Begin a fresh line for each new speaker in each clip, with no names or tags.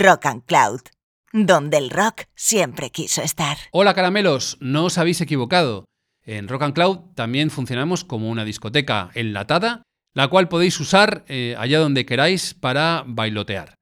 Rock and Cloud, donde el rock siempre quiso estar.
Hola caramelos, no os habéis equivocado. En Rock and Cloud también funcionamos como una discoteca enlatada, la cual podéis usar eh, allá donde queráis para bailotear.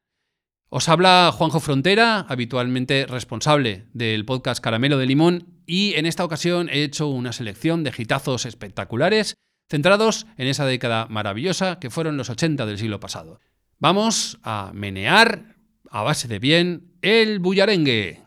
Os habla Juanjo Frontera, habitualmente responsable del podcast Caramelo de Limón, y en esta ocasión he hecho una selección de gitazos espectaculares centrados en esa década maravillosa que fueron los 80 del siglo pasado. Vamos a menear a base de bien el bullarengue.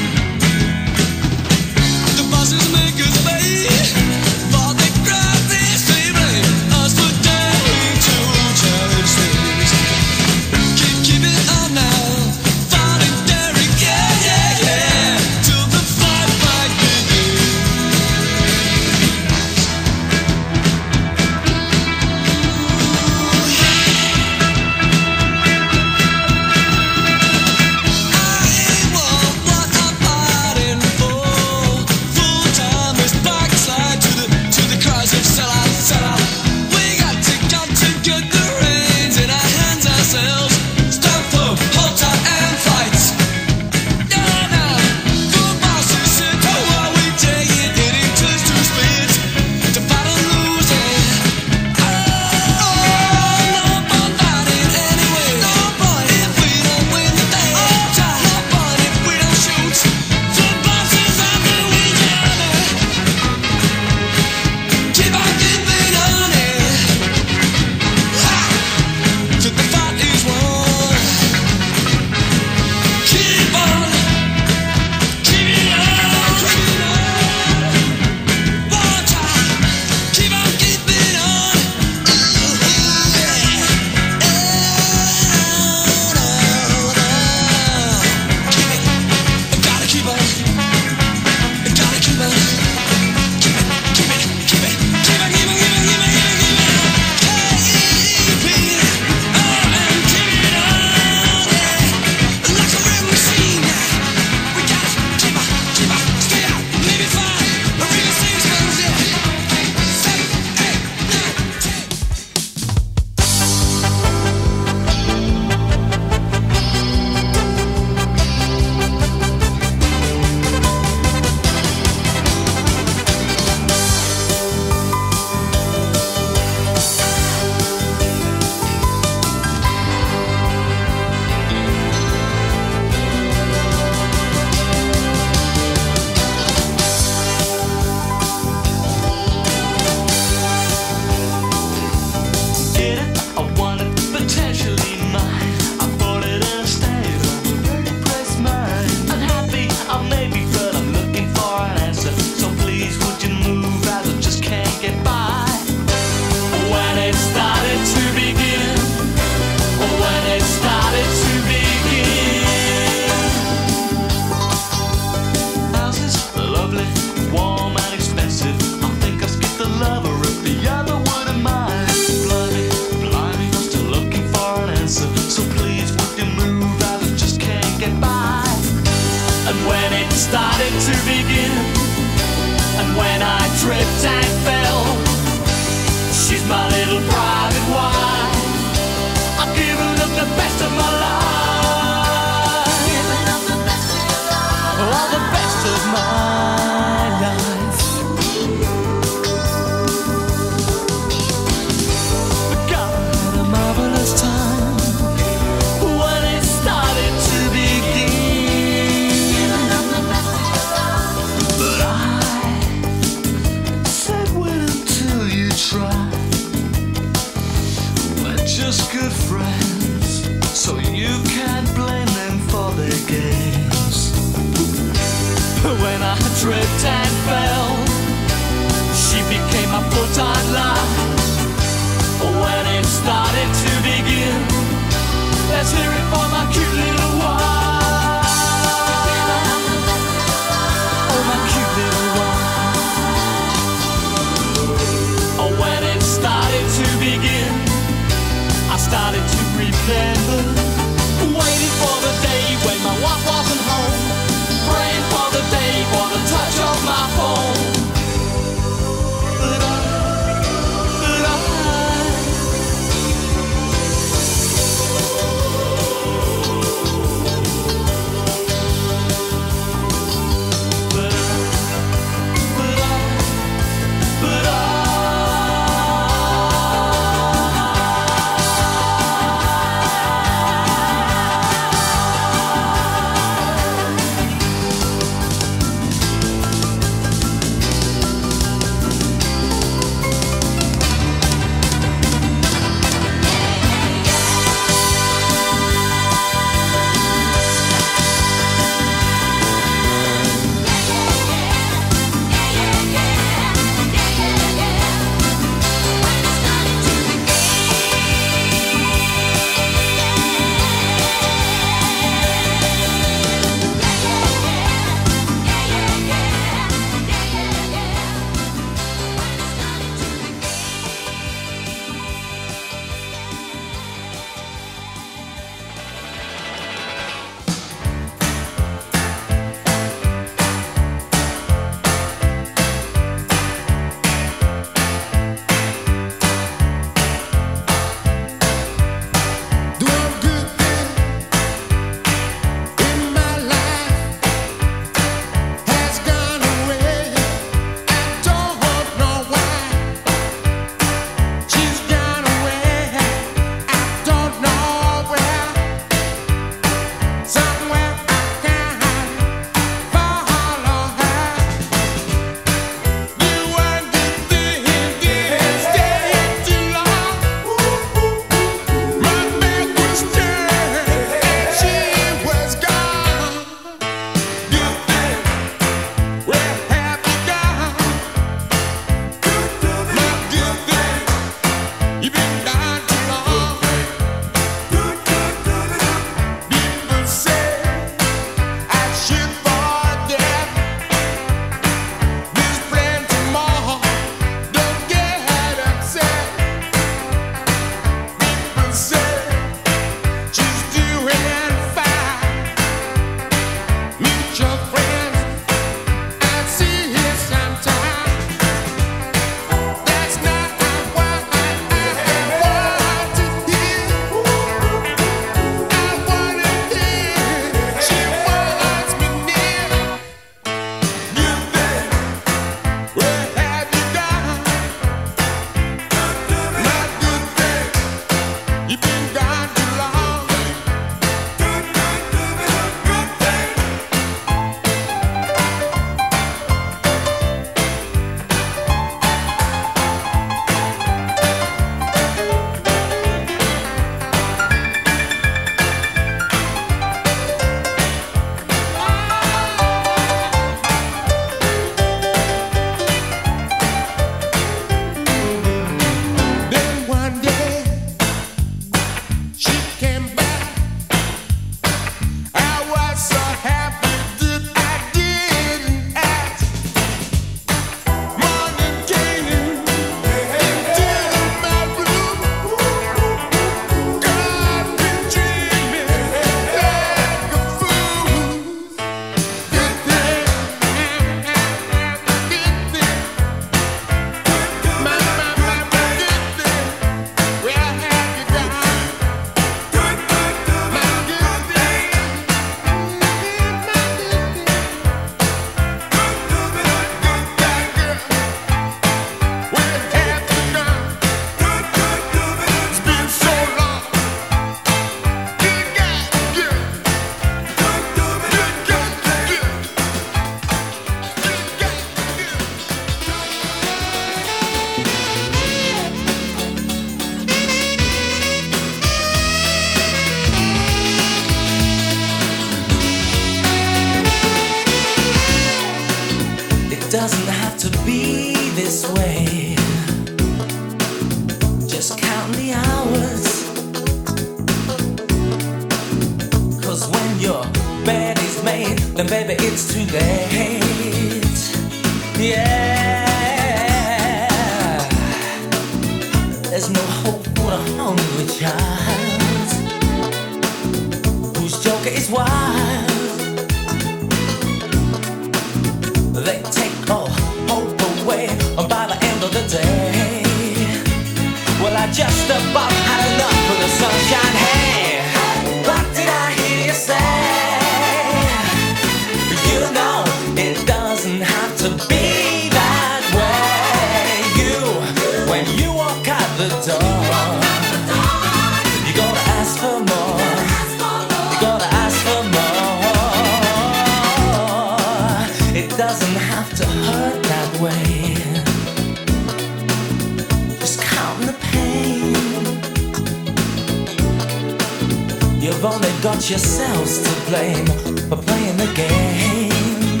Only got yourselves to blame for playing the game.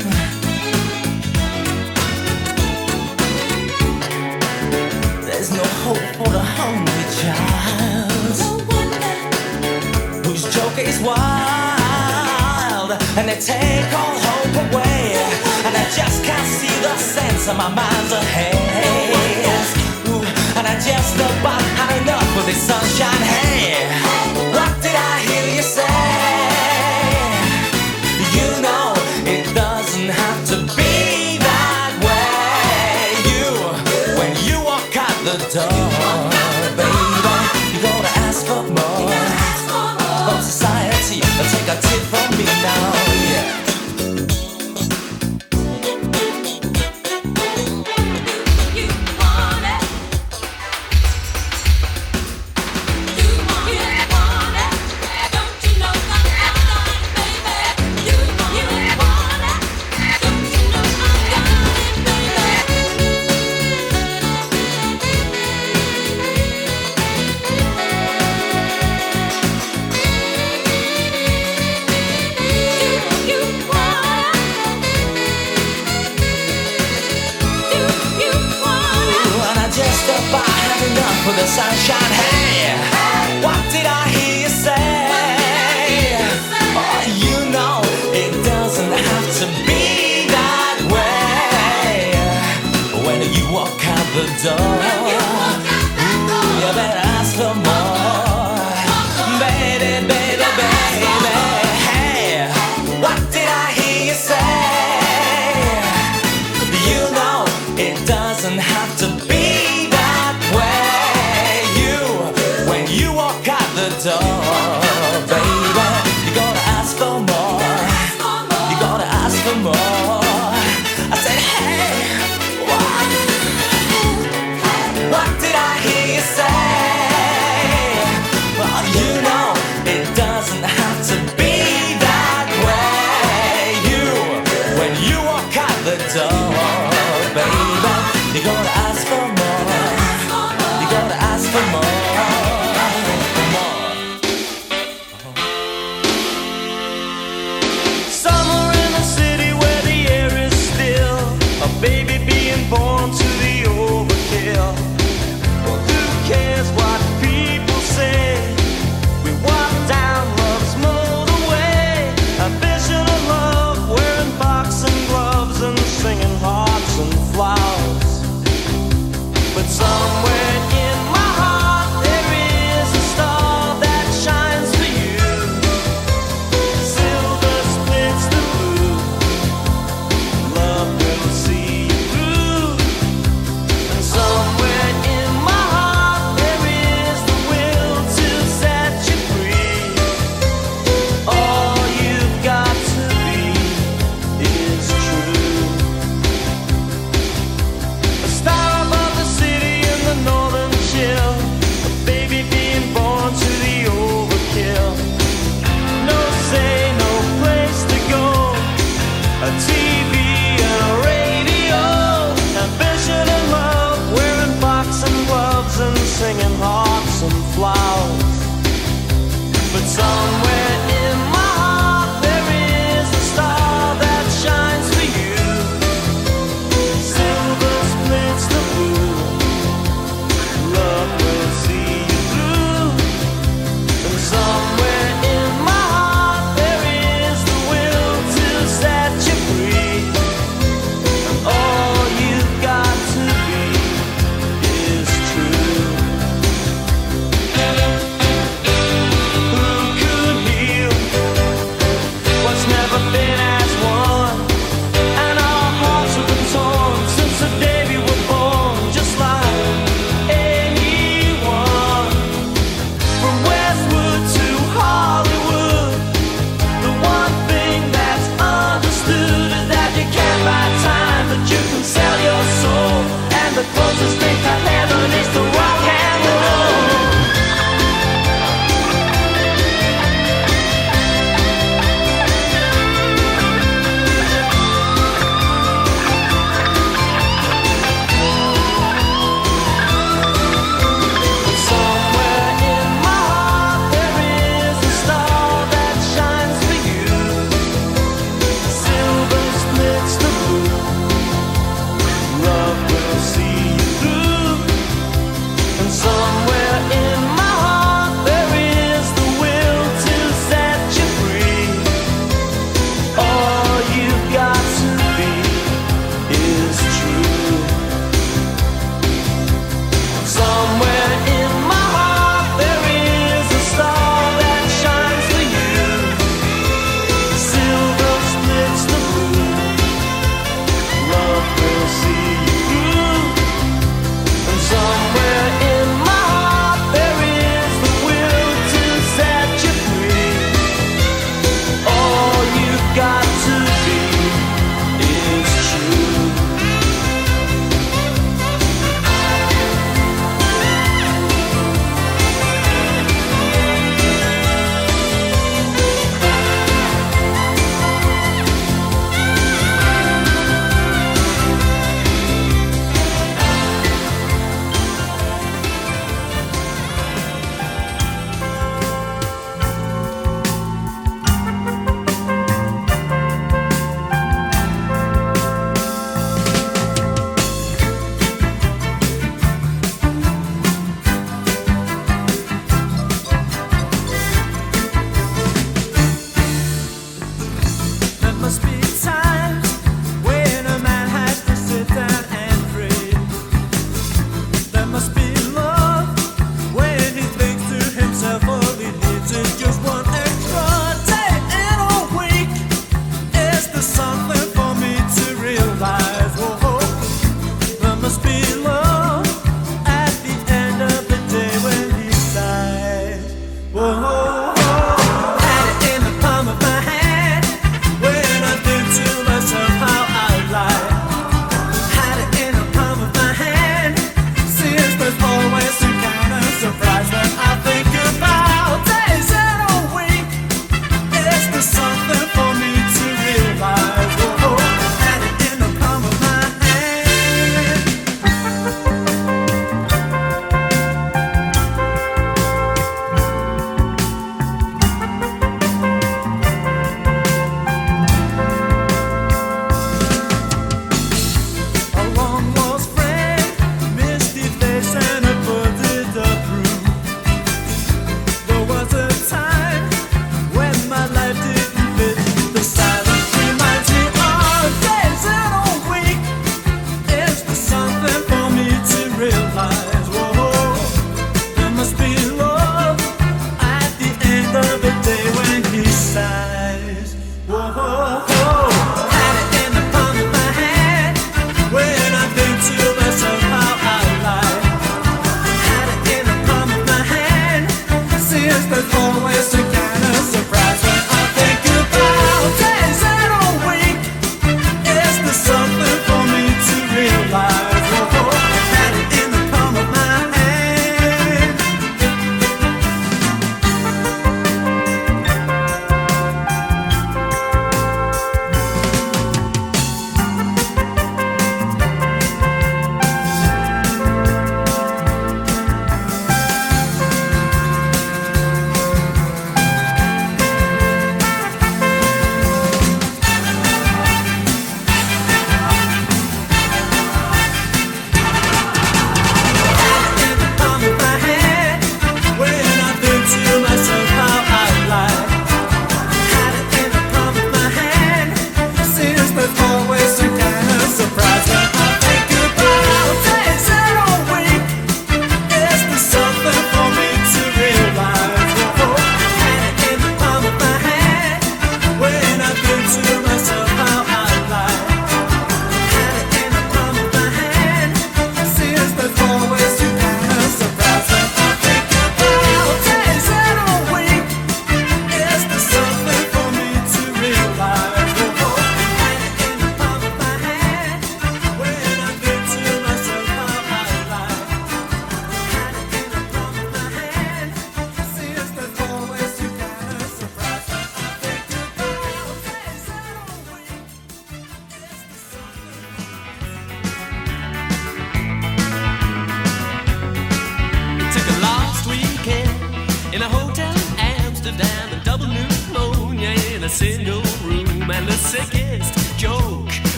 There's no hope for the hungry child whose joke is wild, and they take all hope away. And I just can't see the sense of my mind's a haze. Ooh, and I just about had enough of this sunshine. Hey, of the sunshine. Hey, what did I hear you say? Oh, you know it doesn't have to be that way. When you walk out the door,